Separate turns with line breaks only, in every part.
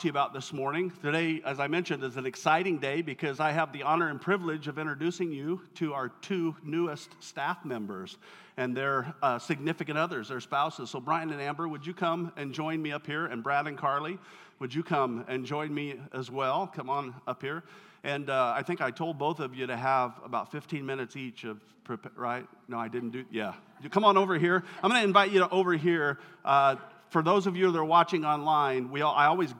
to you about this morning. Today, as I mentioned, is an exciting day because I have the honor and privilege of introducing you to our two newest staff members and their uh, significant others, their spouses. So, Brian and Amber, would you come and join me up here? And Brad and Carly, would you come and join me as well? Come on up here. And uh, I think I told both of you to have about 15 minutes each of, right? No, I didn't do, yeah. You come on over here. I'm going to invite you to over here. Uh, for those of you that are watching online, we all, I always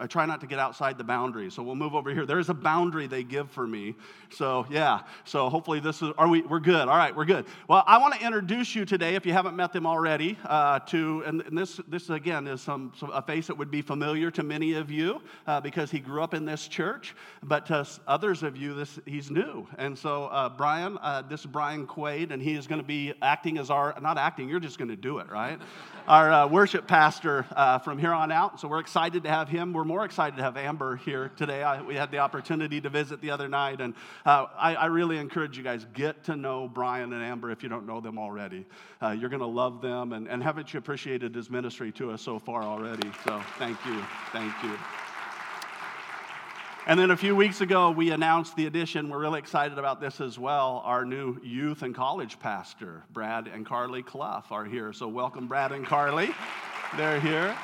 I try not to get outside the boundary. So we'll move over here. There's a boundary they give for me. So yeah. So hopefully this is. Are we? We're good. All right. We're good. Well, I want to introduce you today, if you haven't met them already, uh, to and, and, this this again is some, some, a face that would be familiar to many of you uh, because he grew up in this church. But to others of you, this he's new. And so uh, Brian, uh, this is Brian Quaid, and he is going to be acting as our not acting. You're just going to do it, right? Our uh, worship pastor uh, from here on out. So we're excited to have him. We're more excited to have Amber here today. I, we had the opportunity to visit the other night, and uh, I, I, really encourage you guys get to know Brian and Amber if you don't know them already. Uh, you're going to love them, and, and haven't you appreciated his ministry to us so far already? So thank you, thank you. And then a few weeks ago, we announced the addition. We're really excited about this as well. Our new youth and college pastor, Brad and Carly Clough, are here. So, welcome, Brad and Carly. They're here.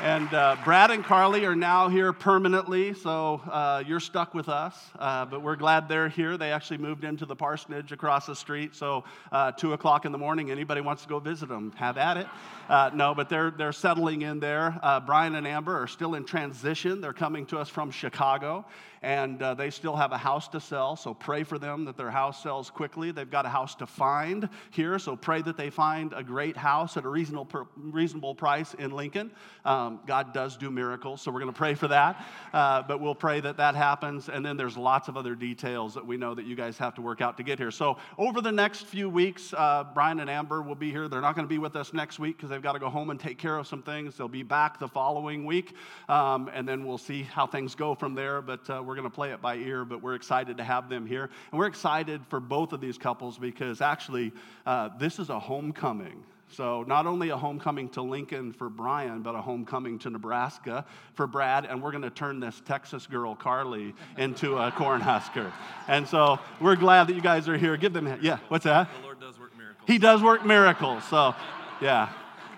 And uh, Brad and Carly are now here permanently, so uh, you're stuck with us. Uh, but we're glad they're here. They actually moved into the parsonage across the street, so uh, two o'clock in the morning, anybody wants to go visit them, have at it. Uh, no, but they're they're settling in there. Uh, Brian and Amber are still in transition. They're coming to us from Chicago, and uh, they still have a house to sell. So pray for them that their house sells quickly. They've got a house to find here, so pray that they find a great house at a reasonable, reasonable price in Lincoln. Um, God does do miracles, so we're going to pray for that. Uh, but we'll pray that that happens. And then there's lots of other details that we know that you guys have to work out to get here. So over the next few weeks, uh, Brian and Amber will be here. They're not going to be with us next week because they've got to go home and take care of some things. They'll be back the following week, um, and then we'll see how things go from there. But uh, we're we're going to play it by ear, but we're excited to have them here. And we're excited for both of these couples because actually, uh, this is a homecoming. So, not only a homecoming to Lincoln for Brian, but a homecoming to Nebraska for Brad. And we're going to turn this Texas girl, Carly, into a cornhusker. And so, we're glad that you guys are here. Give them, yeah, what's that?
The Lord does work miracles.
He does work miracles. So, yeah.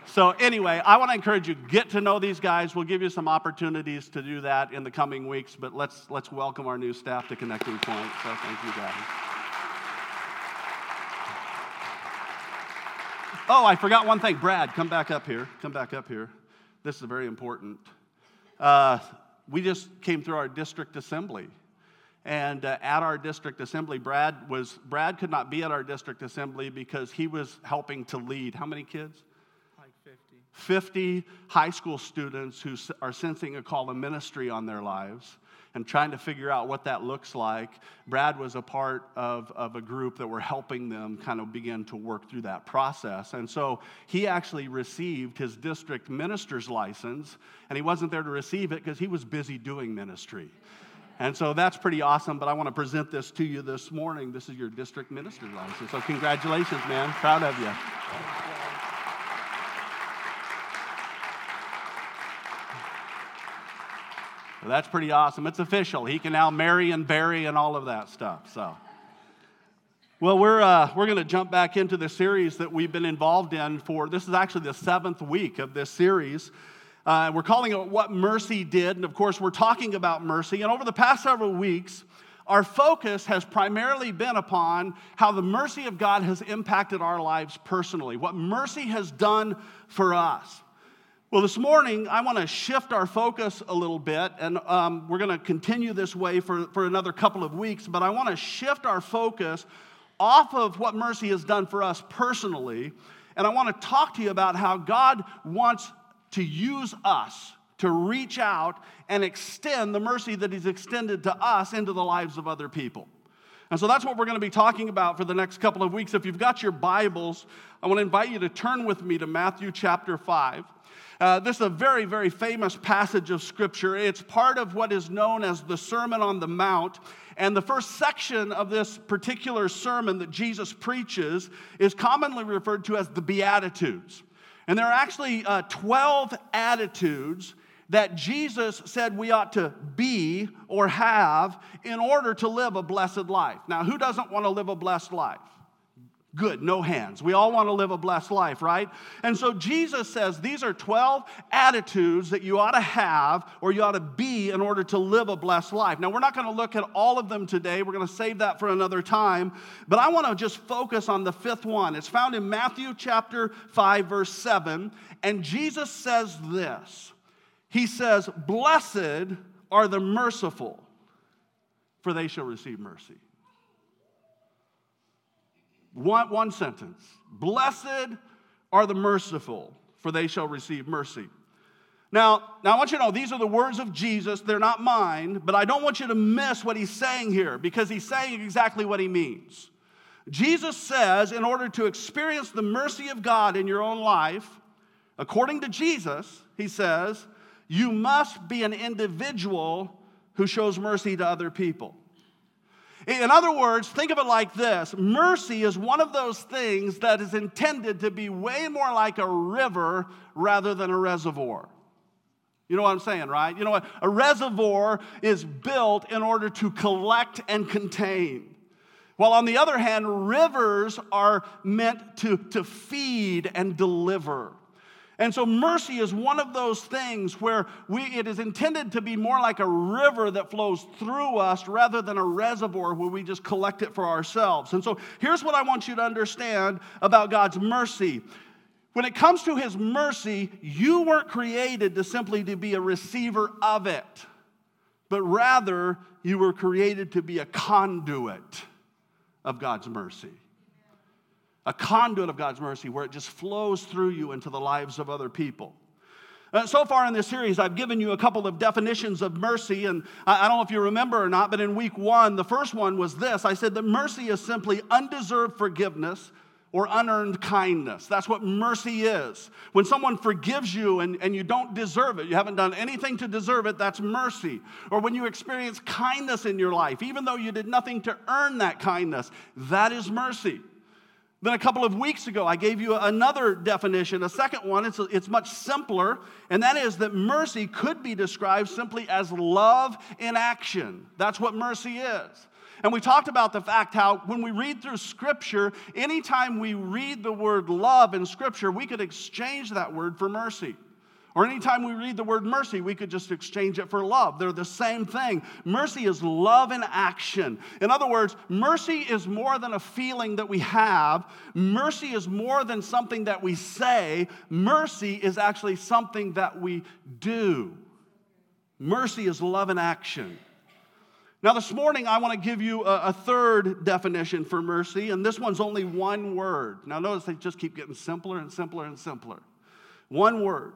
So, anyway, I want to encourage you get to know these guys. We'll give you some opportunities to do that in the coming weeks, but let's, let's welcome our new staff to Connecting Point. So, thank you guys. Oh, I forgot one thing. Brad, come back up here. Come back up here. This is very important. Uh, we just came through our district assembly. And uh, at our district assembly, Brad was Brad could not be at our district assembly because he was helping to lead. How many kids? 50 high school students who are sensing a call to ministry on their lives and trying to figure out what that looks like. Brad was a part of, of a group that were helping them kind of begin to work through that process. And so he actually received his district minister's license, and he wasn't there to receive it because he was busy doing ministry. And so that's pretty awesome, but I want to present this to you this morning. This is your district minister's license. So, congratulations, man. Proud of you. That's pretty awesome. It's official. He can now marry and bury and all of that stuff. So, well, we're, uh, we're going to jump back into the series that we've been involved in for this is actually the seventh week of this series. Uh, we're calling it What Mercy Did. And of course, we're talking about mercy. And over the past several weeks, our focus has primarily been upon how the mercy of God has impacted our lives personally, what mercy has done for us. Well, this morning, I want to shift our focus a little bit, and um, we're going to continue this way for, for another couple of weeks, but I want to shift our focus off of what mercy has done for us personally, and I want to talk to you about how God wants to use us to reach out and extend the mercy that He's extended to us into the lives of other people. And so that's what we're going to be talking about for the next couple of weeks. If you've got your Bibles, I want to invite you to turn with me to Matthew chapter 5. Uh, this is a very, very famous passage of Scripture. It's part of what is known as the Sermon on the Mount. And the first section of this particular sermon that Jesus preaches is commonly referred to as the Beatitudes. And there are actually uh, 12 attitudes that Jesus said we ought to be or have in order to live a blessed life. Now, who doesn't want to live a blessed life? Good, no hands. We all want to live a blessed life, right? And so Jesus says these are 12 attitudes that you ought to have or you ought to be in order to live a blessed life. Now, we're not going to look at all of them today. We're going to save that for another time. But I want to just focus on the fifth one. It's found in Matthew chapter 5, verse 7. And Jesus says this He says, Blessed are the merciful, for they shall receive mercy. One, one sentence Blessed are the merciful, for they shall receive mercy. Now, now, I want you to know these are the words of Jesus. They're not mine, but I don't want you to miss what he's saying here because he's saying exactly what he means. Jesus says, in order to experience the mercy of God in your own life, according to Jesus, he says, you must be an individual who shows mercy to other people. In other words, think of it like this mercy is one of those things that is intended to be way more like a river rather than a reservoir. You know what I'm saying, right? You know what? A reservoir is built in order to collect and contain. While on the other hand, rivers are meant to, to feed and deliver. And so mercy is one of those things where we, it is intended to be more like a river that flows through us rather than a reservoir where we just collect it for ourselves. And so here's what I want you to understand about God's mercy. When it comes to his mercy, you weren't created to simply to be a receiver of it, but rather you were created to be a conduit of God's mercy a conduit of God's mercy where it just flows through you into the lives of other people. Uh, so far in this series, I've given you a couple of definitions of mercy, and I, I don't know if you remember or not, but in week one, the first one was this I said that mercy is simply undeserved forgiveness or unearned kindness. That's what mercy is. When someone forgives you and, and you don't deserve it, you haven't done anything to deserve it, that's mercy. Or when you experience kindness in your life, even though you did nothing to earn that kindness, that is mercy. Then a couple of weeks ago, I gave you another definition, a second one. It's, it's much simpler, and that is that mercy could be described simply as love in action. That's what mercy is. And we talked about the fact how when we read through Scripture, anytime we read the word love in Scripture, we could exchange that word for mercy. Or anytime we read the word mercy, we could just exchange it for love. They're the same thing. Mercy is love in action. In other words, mercy is more than a feeling that we have, mercy is more than something that we say. Mercy is actually something that we do. Mercy is love in action. Now, this morning, I want to give you a, a, third definition for mercy, and this one's only one word. Now, notice they just keep getting simpler and simpler and simpler. One word.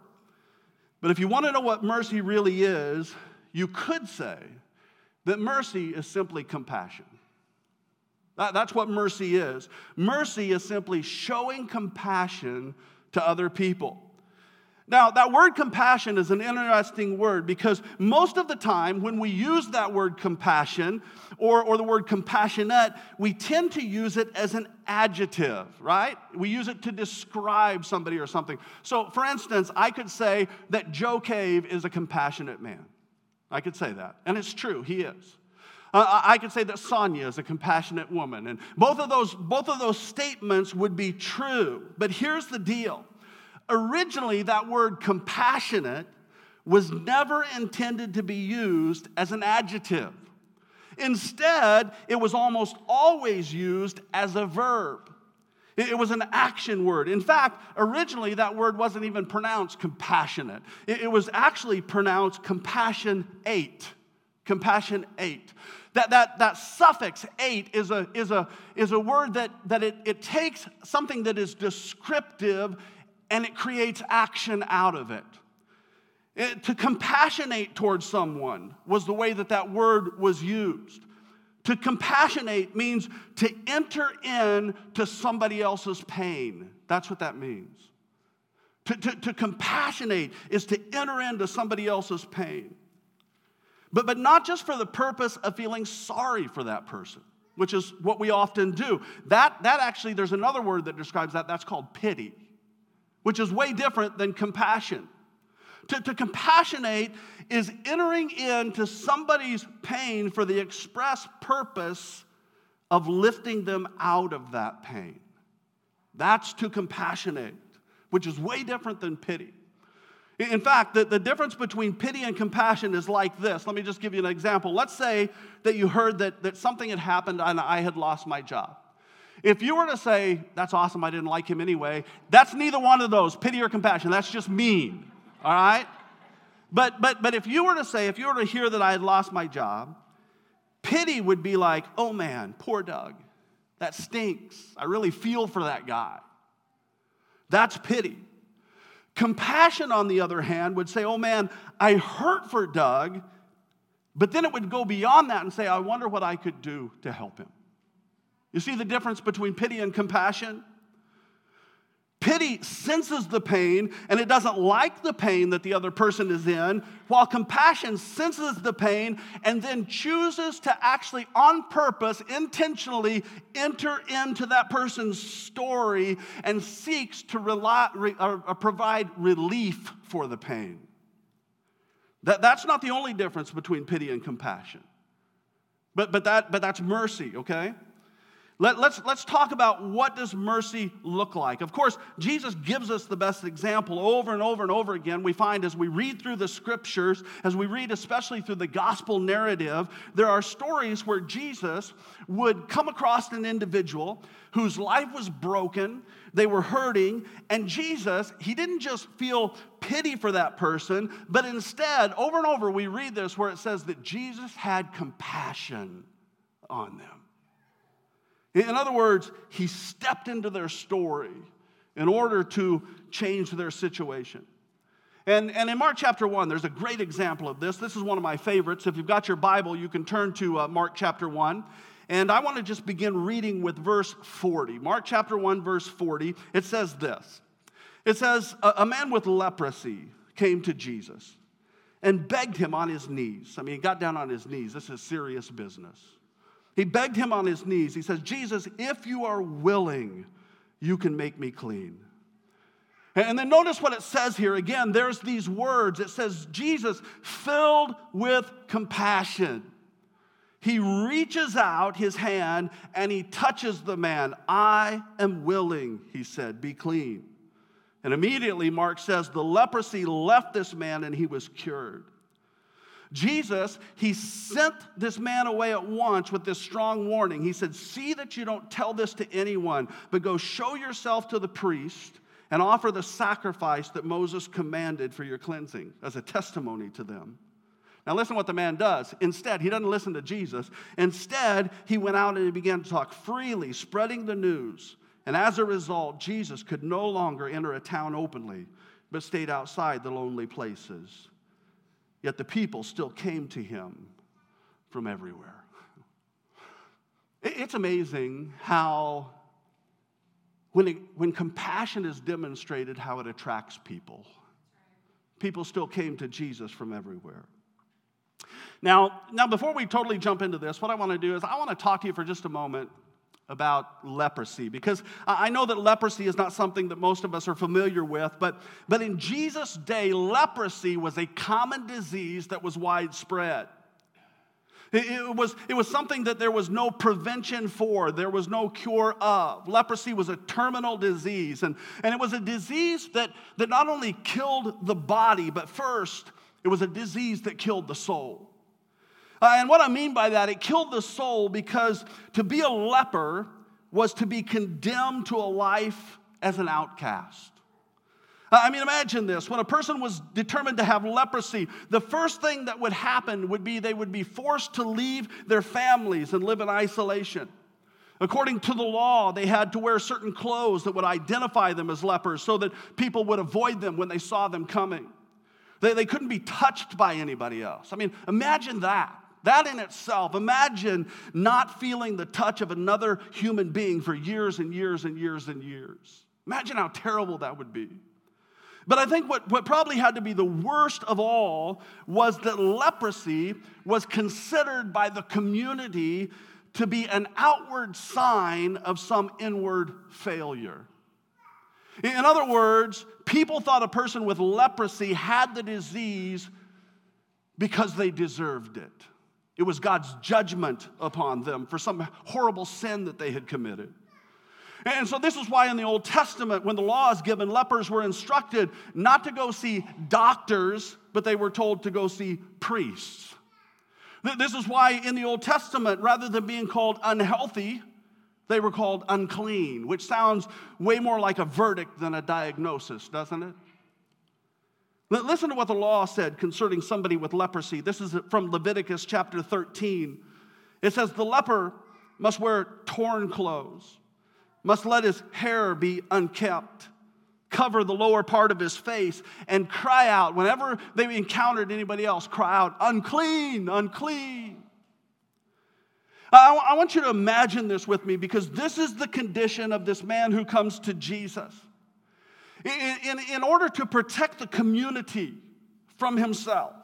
But if you want to know what mercy really is, you could say that mercy is simply compassion. That, that's what mercy is. Mercy is simply showing compassion to other people. Now, that word compassion is an interesting word because most of the time when we use that word compassion or, or the word compassionate, we tend to use it as an adjective, right? We use it to describe somebody or something. So, for instance, I could say that Joe Cave is a compassionate man. I could say that. And it's true, he is. Uh, I could say that Sonia is a compassionate woman. And both of, those, both of those statements would be true. But here's the deal Originally, that word compassionate was never intended to be used as an adjective. Instead, it was almost always used as a verb. It was an action word. In fact, originally that word wasn't even pronounced compassionate. It was actually pronounced compassion eight. Compassion eight. That, that, that suffix eight is a, is a, is a word that, that it, it takes something that is descriptive and it creates action out of it. it. To compassionate towards someone was the way that that word was used. To compassionate means to enter in to somebody else's pain. That's what that means. To, to, to compassionate is to enter into somebody else's pain. But, but not just for the purpose of feeling sorry for that person, which is what we often do. That, that actually, there's another word that describes that. That's called pity which is way different than compassion. To, to compassionate is entering into somebody's pain for the express purpose of lifting them out of that pain. That's to compassionate, which is way different than pity. In fact, the, the difference between pity and compassion is like this. Let me just give you an example. Let's say that you heard that, that something had happened and I had lost my job. If you were to say, That's awesome, I didn't like him anyway, that's neither one of those, pity or compassion. That's just mean, all right? But, but, but if you were to say, if you were to hear that I had lost my job, pity would be like, Oh man, poor Doug. That stinks. I really feel for that guy. That's pity. Compassion, on the other hand, would say, Oh man, I hurt for Doug, but then it would go beyond that and say, I wonder what I could do to help him. You see the difference between pity and compassion? Pity senses the pain and it doesn't like the pain that the other person is in, while compassion senses the pain and then chooses to actually, on purpose, intentionally enter into that person's story and seeks to rely, re, uh, provide relief for the pain. That, that's not the only difference between pity and compassion, but, but, that, but that's mercy, okay? Let, us let's, let's talk about what does mercy look like. Of course, Jesus gives us the best example over and over and over again. We find as we read through the scriptures, as we read especially through the gospel narrative, there are stories where Jesus would come across an individual whose life was broken, they were hurting, and Jesus, he didn't just feel pity for that person, but instead, over and over, we read this where it says that Jesus had compassion on them. In other words, he stepped into their story in order to change their situation. And, and in Mark chapter 1, there's a great example of this. This is one of my favorites. If you've got your Bible, you can turn to uh, Mark chapter 1. And I want to just begin reading with verse 40. Mark chapter 1, verse 40. It says this It says, A, a man with leprosy came to Jesus and begged him on his knees. I mean, he got down on his knees. This is serious business. He begged him on his knees. He says, Jesus, if you are willing, you can make me clean. And then notice what it says here. Again, there's these words. It says, Jesus, filled with compassion. He reaches out his hand and he touches the man. I am willing, he said, be clean. And immediately, Mark says, the leprosy left this man and he was cured. Jesus, he sent this man away at once with this strong warning. He said, See that you don't tell this to anyone, but go show yourself to the priest and offer the sacrifice that Moses commanded for your cleansing as a testimony to them. Now, listen what the man does. Instead, he doesn't listen to Jesus. Instead, he went out and he began to talk freely, spreading the news. And as a result, Jesus could no longer enter a town openly, but stayed outside the lonely places. Yet the people still came to him from everywhere. It's amazing how, when, it, when compassion is demonstrated, how it attracts people. People still came to Jesus from everywhere. Now, now, before we totally jump into this, what I want to do is I want to talk to you for just a moment about leprosy because I know that leprosy is not something that most of us are familiar with, but, but in Jesus' day, leprosy was a common disease that was widespread. It, was, it was something that there was no prevention for, there was no cure of. Leprosy was a terminal disease, and, and it was a disease that, that not only killed the body, but first, it was a disease that killed the soul. Uh, and what I mean by that, it killed the soul because to be a leper was to be condemned to a life as an outcast. Uh, I mean, imagine this. When a person was determined to have leprosy, the first thing that would happen would be they would be forced to leave their families and live in isolation. According to the law, they had to wear certain clothes that would identify them as lepers so that people would avoid them when they saw them coming. They, they couldn't be touched by anybody else. I mean, imagine that. That in itself, imagine not feeling the touch of another human being for years and years and years and years. Imagine how terrible that would be. But I think what, what probably had to be the worst of all was that leprosy was considered by the community to be an outward sign of some inward failure. In other words, people thought a person with leprosy had the disease because they deserved it. It was God's judgment upon them for some horrible sin that they had committed. And so, this is why in the Old Testament, when the law is given, lepers were instructed not to go see doctors, but they were told to go see priests. This is why in the Old Testament, rather than being called unhealthy, they were called unclean, which sounds way more like a verdict than a diagnosis, doesn't it? Listen to what the law said concerning somebody with leprosy. This is from Leviticus chapter 13. It says, The leper must wear torn clothes must let his hair be unkept, cover the lower part of his face, and cry out whenever they encountered anybody else, cry out, unclean, unclean. I, I want you to imagine this with me because this is the condition of this man who comes to Jesus. In, in, in order to protect the community from himself,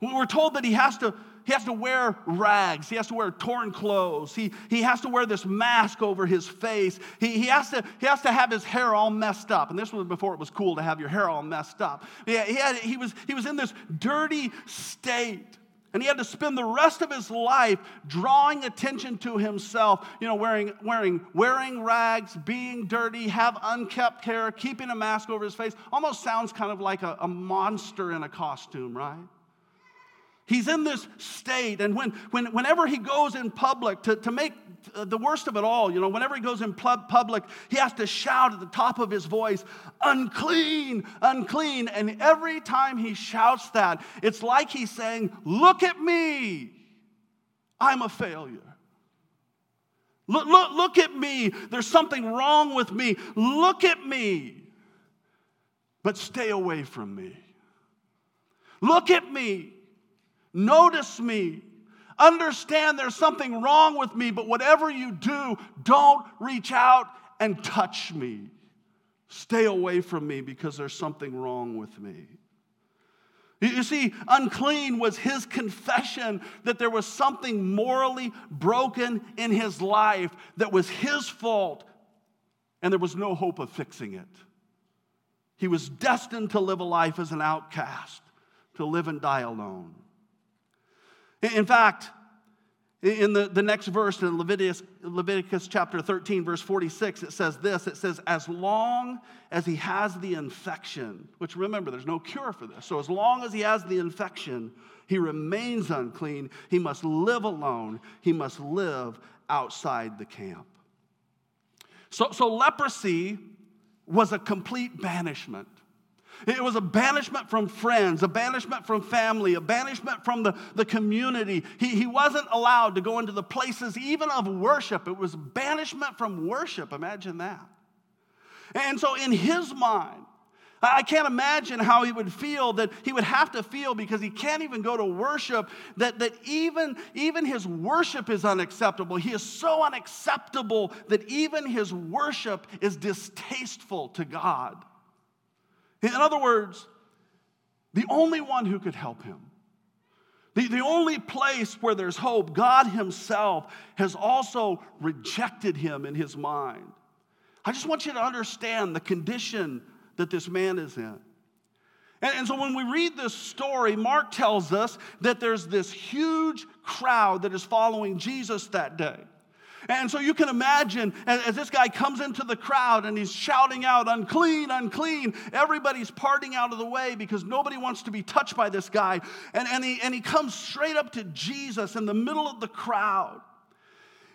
we're told that he has to he has to wear rags. He has to wear torn clothes. He, he has to wear this mask over his face. He, he, has to, he has to have his hair all messed up. And this was before it was cool to have your hair all messed up. Yeah, he, had, he, was, he was in this dirty state. And he had to spend the rest of his life drawing attention to himself, you know, wearing, wearing, wearing rags, being dirty, have unkept hair, keeping a mask over his face. Almost sounds kind of like a, a monster in a costume, right? He's in this state, and when, when, whenever he goes in public, to, to make Uh, the worst of it all, you know, whenever he goes in public, he has to shout at the top of his voice, unclean, unclean. And every time he shouts that, it's like he's saying, Look at me, I'm a failure. Look, look, look at me, there's something wrong with me. Look at me, but stay away from me. Look at me, Notice me. Understand there's something wrong with me, but whatever you do, don't reach out and touch me. Stay away from me because there's something wrong with me. You see, unclean was his confession that there was something morally broken in his life that was his fault, and there was no hope of fixing it. He was destined to live a life as an outcast, to live and die alone. In fact, in the, the next verse in Leviticus, Leviticus chapter 13, verse 46, it says this it says, As long as he has the infection, which remember, there's no cure for this. So, as long as he has the infection, he remains unclean. He must live alone. He must live outside the camp. So, so leprosy was a complete banishment. It was a banishment from friends, a banishment from family, a banishment from the, the community. He, he wasn't allowed to go into the places even of worship. It was banishment from worship. Imagine that. And so, in his mind, I can't imagine how he would feel that he would have to feel because he can't even go to worship, that, that even, even his worship is unacceptable. He is so unacceptable that even his worship is distasteful to God. In other words, the only one who could help him, the, the only place where there's hope, God Himself has also rejected him in his mind. I just want you to understand the condition that this man is in. And, and, so when we read this story, Mark tells us that there's this huge crowd that is following Jesus that day. And so you can imagine as, this guy comes into the crowd and he's shouting out, unclean, unclean, everybody's parting out of the way because nobody wants to be touched by this guy. And, and, he, and he comes straight up to Jesus in the middle of the crowd.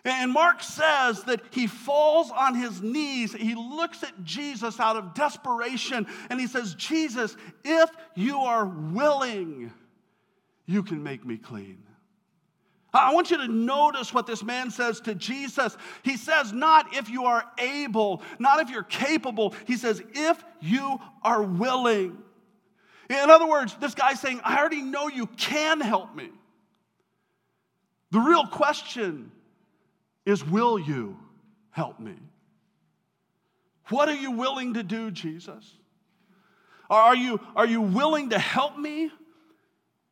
And Mark says that he falls on his knees. He looks at Jesus out of desperation and he says, Jesus, if you are willing, you can make me clean. I want you to notice what this man says to Jesus. He says, not if you are able, not if you're capable. He says, if you are willing. In other words, this guy's saying, I already know you can help me. The real question is, will you help me? What are you willing to do, Jesus? Are you, are you willing to help me?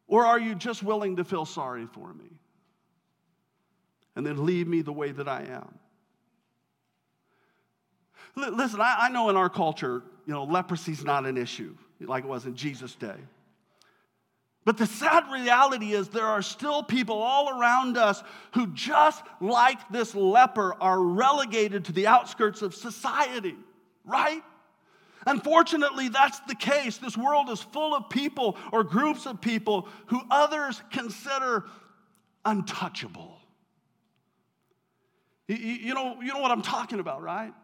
Or are you just willing to feel sorry for me? And then leave me the way that I am. Listen, I, I know in our culture, you know, leprosy is not an issue like it was in Jesus' day. But the sad reality is there are still people all around us who, just like this leper, are relegated to the outskirts of society, right? Unfortunately, that's the case. This world is full of people or groups of people who others consider untouchable. You know, you know what I'm talking about, right?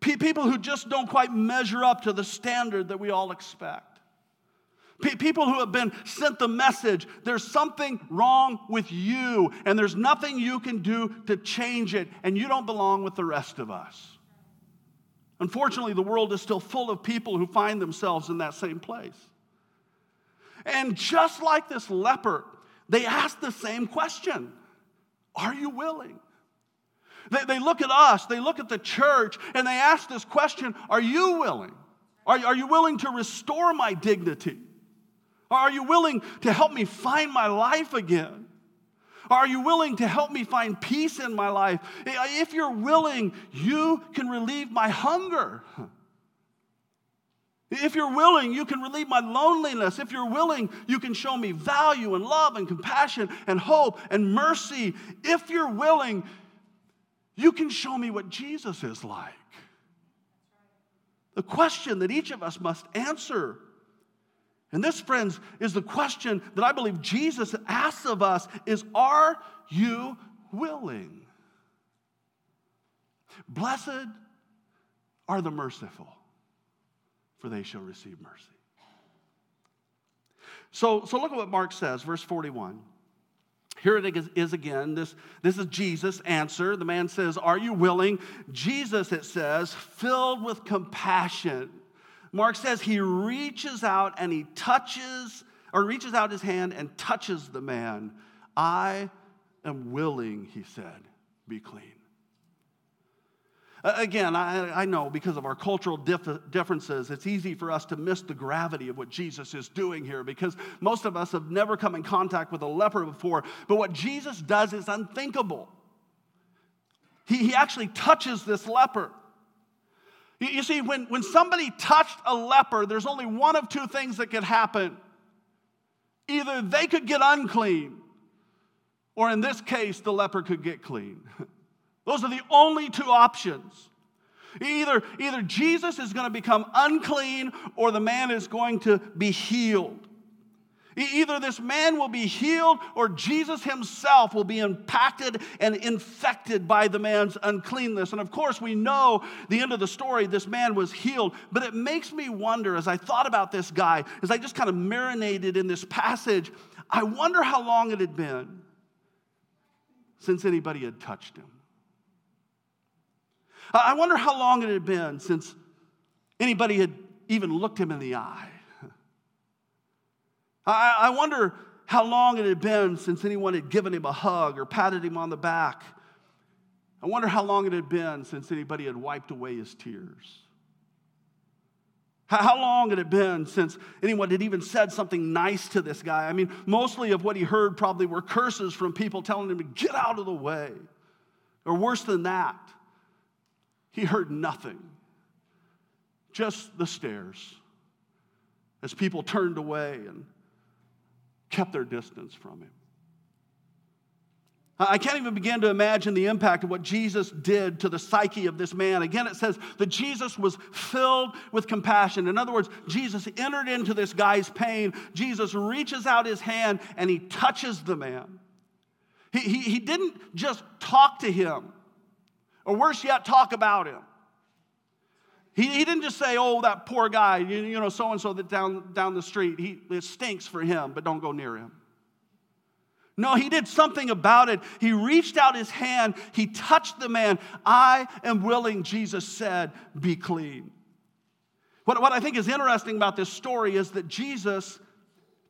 People who just don't quite measure up to the standard that we all expect. People who have been sent the message there's something wrong with you, and there's nothing you can do to change it, and you don't belong with the rest of us. Unfortunately, the world is still full of people who find themselves in that same place. And just like this leper, they ask the same question Are you willing? They, they look at us, they look at the church, and they ask this question Are you willing? Are, are you willing to restore my dignity? Are you willing to help me find my life again? Are you willing to help me find peace in my life? If you're willing, you can relieve my hunger. If you're willing, you can relieve my loneliness. If you're willing, you can show me value and love and compassion and hope and mercy. If you're willing, you can show me what Jesus is like. The question that each of us must answer. And this, friends, is the question that I believe Jesus asks of us is are you willing? Blessed are the merciful, for they shall receive mercy. So, so look at what Mark says, verse 41. Here it is again. This, this is Jesus' answer. The man says, Are you willing? Jesus, it says, filled with compassion. Mark says he reaches out and he touches, or reaches out his hand and touches the man. I am willing, he said, be clean. Again, I, I, know because of our cultural dif- differences, it's easy for us to miss the gravity of what Jesus is doing here because most of us have never come in contact with a leper before. But what Jesus does is unthinkable. He, he actually touches this leper. You, you see, when, when somebody touched a leper, there's only one of two things that could happen. Either they could get unclean, or in this case, the leper could get clean. Those are the only two options. Either, either Jesus is going to become unclean or the man is going to be healed. Either this man will be healed or Jesus himself will be impacted and infected by the man's uncleanness. And of course, we know the end of the story, this man was healed. But it makes me wonder as I thought about this guy, as I just kind of marinated in this passage, I wonder how long it had been since anybody had touched him. I wonder how long it had been since anybody had even looked him in the eye. I, wonder how long it had been since anyone had given him a hug or patted him on the back. I wonder how long it had been since anybody had wiped away his tears. How long had it been since anyone had even said something nice to this guy? I mean, mostly of what he heard probably were curses from people telling him to get out of the way. Or worse than that, he heard nothing, just the stares as people turned away and kept their distance from him. I can't even begin to imagine the impact of what Jesus did to the psyche of this man. Again, it says that Jesus was filled with compassion. In other words, Jesus entered into this guy's pain. Jesus reaches out his hand and he touches the man. He, he, he didn't just talk to him, or worse yet, talk about him. He, he didn't just say, oh, that poor guy, you, you know, so and so that down, down the street, he, it stinks for him, but don't go near him. No, he did something about it. He reached out his hand, he touched the man. I am willing, Jesus said, be clean. What, what I think is interesting about this story is that Jesus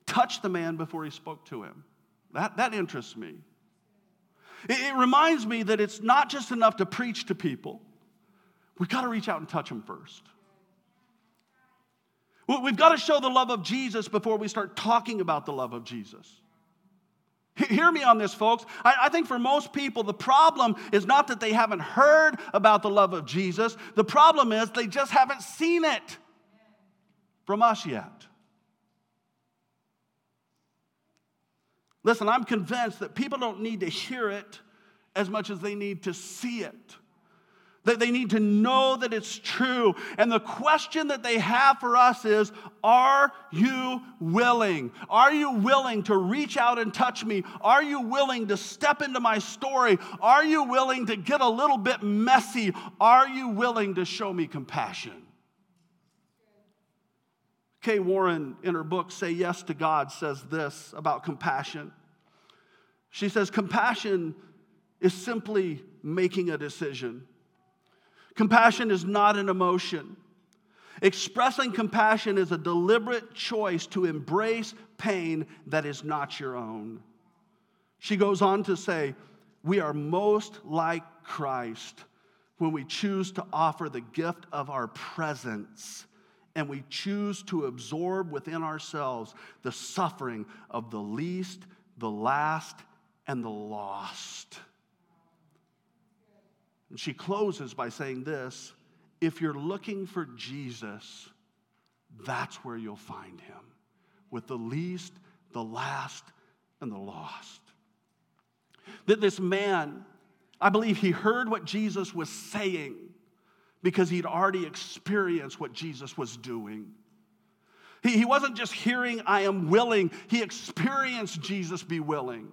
touched the man before he spoke to him. That, that interests me. It, reminds me that it's not just enough to preach to people. We've got to reach out and touch them first. We've got to show the love of Jesus before we start talking about the love of Jesus. Hear me on this, folks. I, think for most people, the problem is not that they haven't heard about the love of Jesus. The problem is they just haven't seen it from us yet. Listen, I'm convinced that people don't need to hear it as much as they need to see it. That they need to know that it's true. And the question that they have for us is Are you willing? Are you willing to reach out and touch me? Are you willing to step into my story? Are you willing to get a little bit messy? Are you willing to show me compassion? Kay Warren, in her book, Say Yes to God, says this about compassion. She says, Compassion is simply making a decision. Compassion is not an emotion. Expressing compassion is a deliberate choice to embrace pain that is not your own. She goes on to say, We are most like Christ when we choose to offer the gift of our presence and we choose to absorb within ourselves the suffering of the least, the last, and the lost. And she closes by saying this if you're looking for Jesus, that's where you'll find him with the least, the last, and the lost. That this man, I believe he heard what Jesus was saying because he'd already experienced what Jesus was doing. He, he wasn't just hearing, I am willing, he experienced Jesus be willing.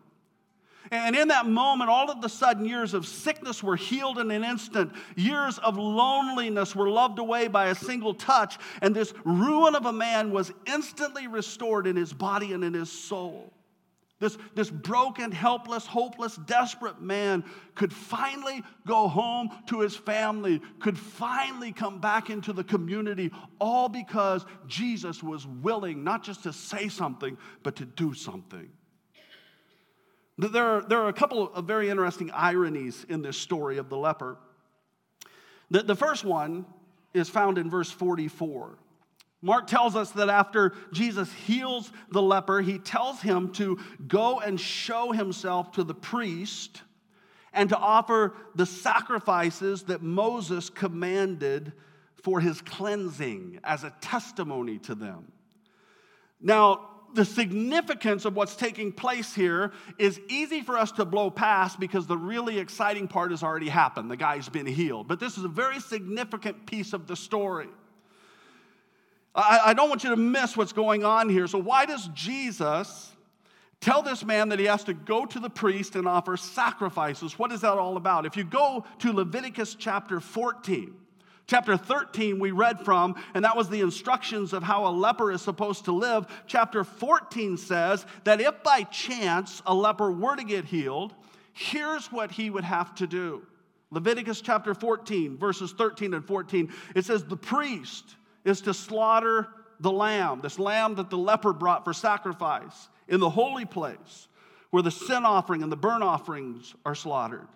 And in that moment, all of the sudden, years of sickness were healed in an instant. Years of loneliness were loved away by a single touch. And this ruin of a man was instantly restored in his body and in his soul. This, this broken, helpless, hopeless, desperate man could finally go home to his family, could finally come back into the community, all because Jesus was willing not just to say something, but to do something. There are, there are a couple of very interesting ironies in this story of the leper. The, the first one is found in verse 44. Mark tells us that after Jesus heals the leper, he tells him to go and show himself to the priest and to offer the sacrifices that Moses commanded for his cleansing as a testimony to them. Now, the significance of what's taking place here is easy for us to blow past because the really exciting part has already happened. The guy's been healed. But this is a very significant piece of the story. I, I don't want you to miss what's going on here. So, why does Jesus tell this man that he has to go to the priest and offer sacrifices? What is that all about? If you go to Leviticus chapter 14, Chapter 13, we read from, and that was the instructions of how a leper is supposed to live. Chapter 14 says that if by chance a leper were to get healed, here's what he would have to do. Leviticus chapter 14, verses 13 and 14, it says, The priest is to slaughter the lamb, this lamb that the leper brought for sacrifice in the holy place where the sin offering and the burnt offerings are slaughtered.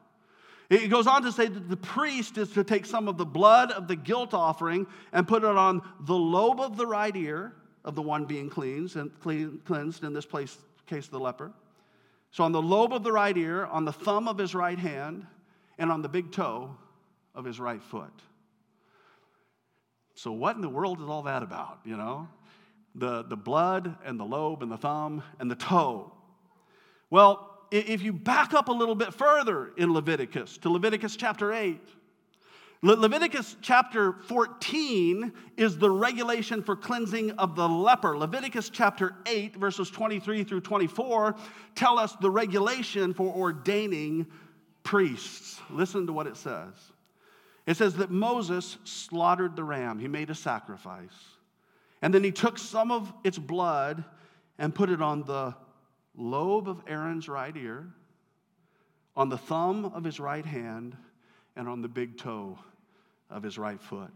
It goes on to say that the priest is to take some of the blood of the guilt offering and put it on the lobe of the right ear of the one being cleansed and cleansed in this place, case the leper. So on the lobe of the right ear, on the thumb of his right hand, and on the big toe of his right foot. So, what in the world is all that about, you know? The, the blood and the lobe and the thumb and the toe. Well, if you back up a little bit further in Leviticus, to Leviticus chapter 8, Le- Leviticus chapter 14 is the regulation for cleansing of the leper. Leviticus chapter 8, verses 23 through 24, tell us the regulation for ordaining priests. Listen to what it says. It says that Moses slaughtered the ram, he made a sacrifice. And then he took some of its blood and put it on the lobe of Aaron's right ear, on the thumb of his right hand, and on the big toe of his right foot.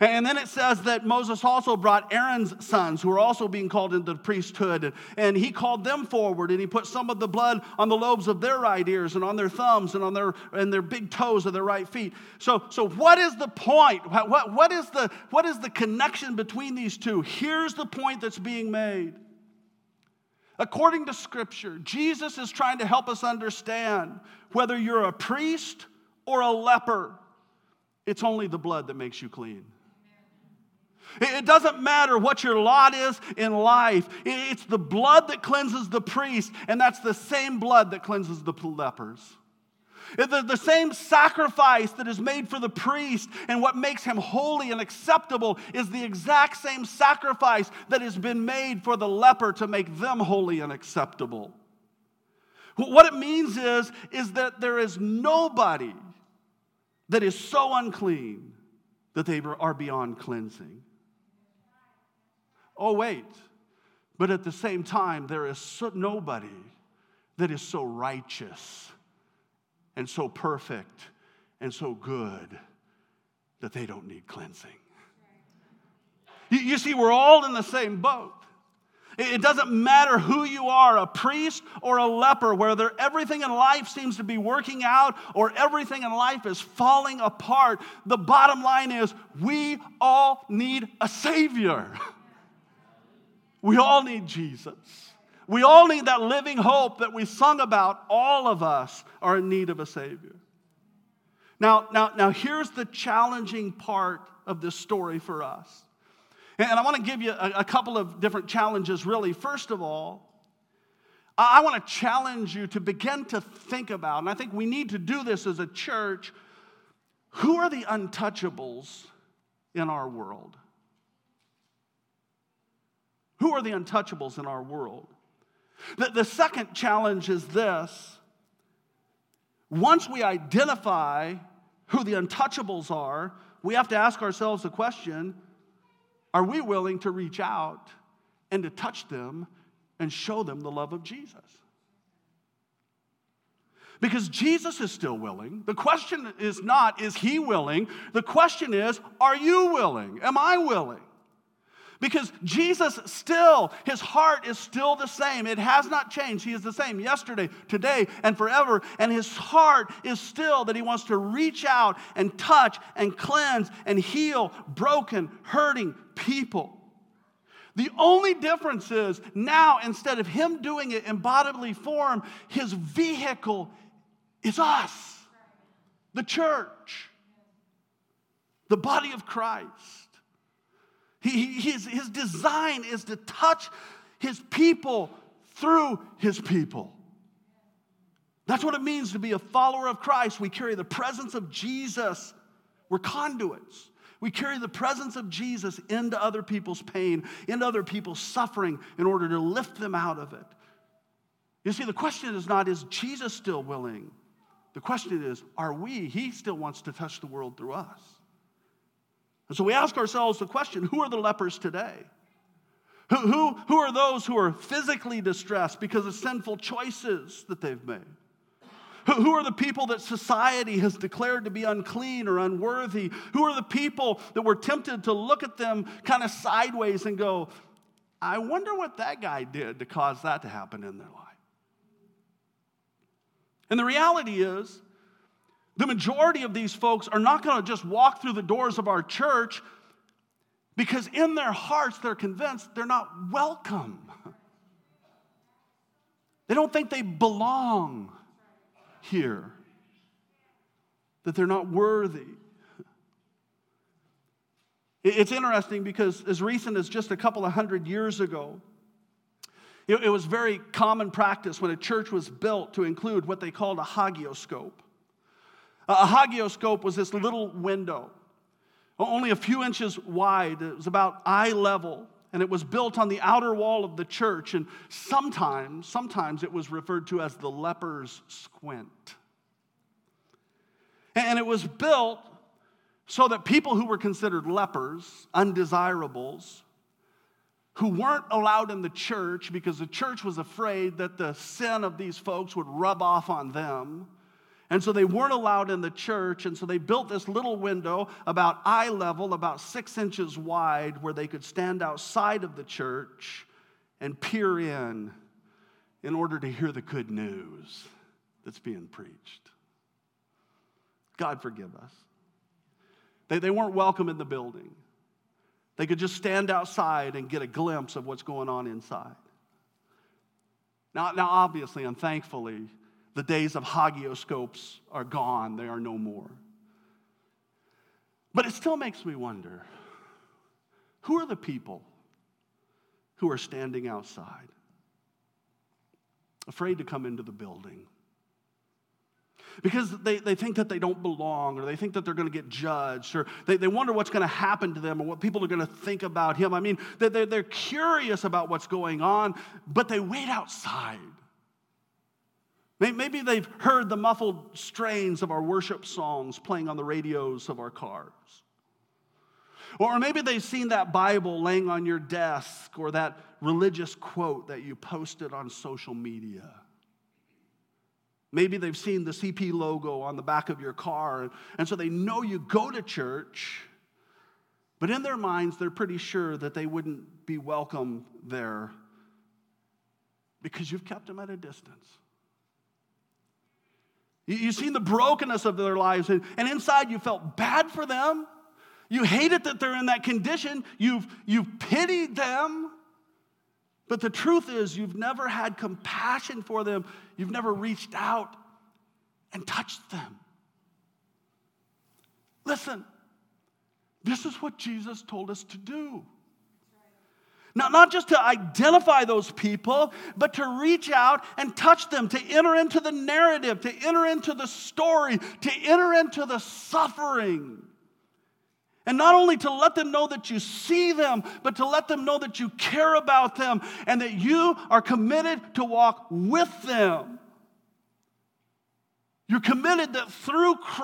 And then it says that Moses also brought Aaron's sons, who were also being called into the priesthood, and he called them forward, and he put some of the blood on the lobes of their right ears, and on their thumbs, and on their and their big toes of their right feet. So, so what is the point? What, what, what, is the, what is the connection between these two? Here's the point that's being made. According to Scripture, Jesus is trying to help us understand whether you're a priest or a leper, it's only the blood that makes you clean. It doesn't matter what your lot is in life. It's the blood that cleanses the priest, and that's the same blood that cleanses the lepers. The, the same sacrifice that is made for the priest and what makes him holy and acceptable is the exact same sacrifice that has been made for the leper to make them holy and acceptable. What it means is, is that there is nobody that is so unclean that they are beyond cleansing. Oh, wait. But at the same time, there is so, nobody that is so righteous and so perfect and so good that they don't need cleansing. You, you see, we're all in the same boat. It doesn't matter who you are, a priest or a leper, whether everything in life seems to be working out or everything in life is falling apart. The bottom line is we all need a Savior. We all need Jesus. We all need that living hope that we sung about. All of us are in need of a Savior. Now, now, now here's the challenging part of this story for us. And I want to give you a, a couple of different challenges, really. First of all, I want to challenge you to begin to think about, and I think we need to do this as a church who are the untouchables in our world? Who are the untouchables in our world? The, the second challenge is this once we identify who the untouchables are, we have to ask ourselves the question are we willing to reach out and to touch them and show them the love of Jesus? Because Jesus is still willing. The question is not, is he willing? The question is, are you willing? Am I willing? Because Jesus still, his heart is still the same. It has not changed. He is the same yesterday, today, and forever. And his heart is still that he wants to reach out and touch and cleanse and heal broken, hurting people. The only difference is now, instead of him doing it in bodily form, his vehicle is us, the church, the body of Christ. He, his, his design is to touch his people through his people. That's what it means to be a follower of Christ. We carry the presence of Jesus. We're conduits. We carry the presence of Jesus into other people's pain, into other people's suffering in order to lift them out of it. You see, the question is not, is Jesus still willing? The question is, are we? He still wants to touch the world through us. And so we ask ourselves the question who are the lepers today? Who, who, who are those who are physically distressed because of sinful choices that they've made? Who, who are the people that society has declared to be unclean or unworthy? Who are the people that we're tempted to look at them kind of sideways and go, I wonder what that guy did to cause that to happen in their life? And the reality is, the majority of these folks are not going to just walk through the doors of our church because in their hearts they're convinced they're not welcome. They don't think they belong here, that they're not worthy. It's interesting because as recent as just a couple of hundred years ago, it was very common practice when a church was built to include what they called a hagioscope. A hagioscope was this little window, only a few inches wide. It was about eye level, and it was built on the outer wall of the church. And sometimes, sometimes it was referred to as the leper's squint. And it was built so that people who were considered lepers, undesirables, who weren't allowed in the church because the church was afraid that the sin of these folks would rub off on them and so they weren't allowed in the church. And so they built this little window about eye level, about six inches wide, where they could stand outside of the church and peer in in order to hear the good news that's being preached. God forgive us. They, they weren't welcome in the building. They could just stand outside and get a glimpse of what's going on inside. Now, now obviously and thankfully, the days of hagioscopes are gone, they are no more. But it still makes me wonder who are the people who are standing outside, afraid to come into the building? Because they, they think that they don't belong, or they think that they're going to get judged, or they, they wonder what's going to happen to them, or what people are going to think about him. I mean, they're, they're curious about what's going on, but they wait outside. Maybe they've heard the muffled strains of our worship songs playing on the radios of our cars. Or maybe they've seen that Bible laying on your desk or that religious quote that you posted on social media. Maybe they've seen the CP logo on the back of your car, and so they know you go to church, but in their minds, they're pretty sure that they wouldn't be welcome there because you've kept them at a distance. You've seen the brokenness of their lives, and, inside you felt bad for them. You hated that they're in that condition. You've, you've pitied them. But the truth is, you've never had compassion for them. You've never reached out and touched them. Listen, this is what Jesus told us to do. Not, not just to identify those people, but to reach out and touch them, to enter into the narrative, to enter into the story, to enter into the suffering. And not only to let them know that you see them, but to let them know that you care about them and that you are committed to walk with them. You're committed that through Christ,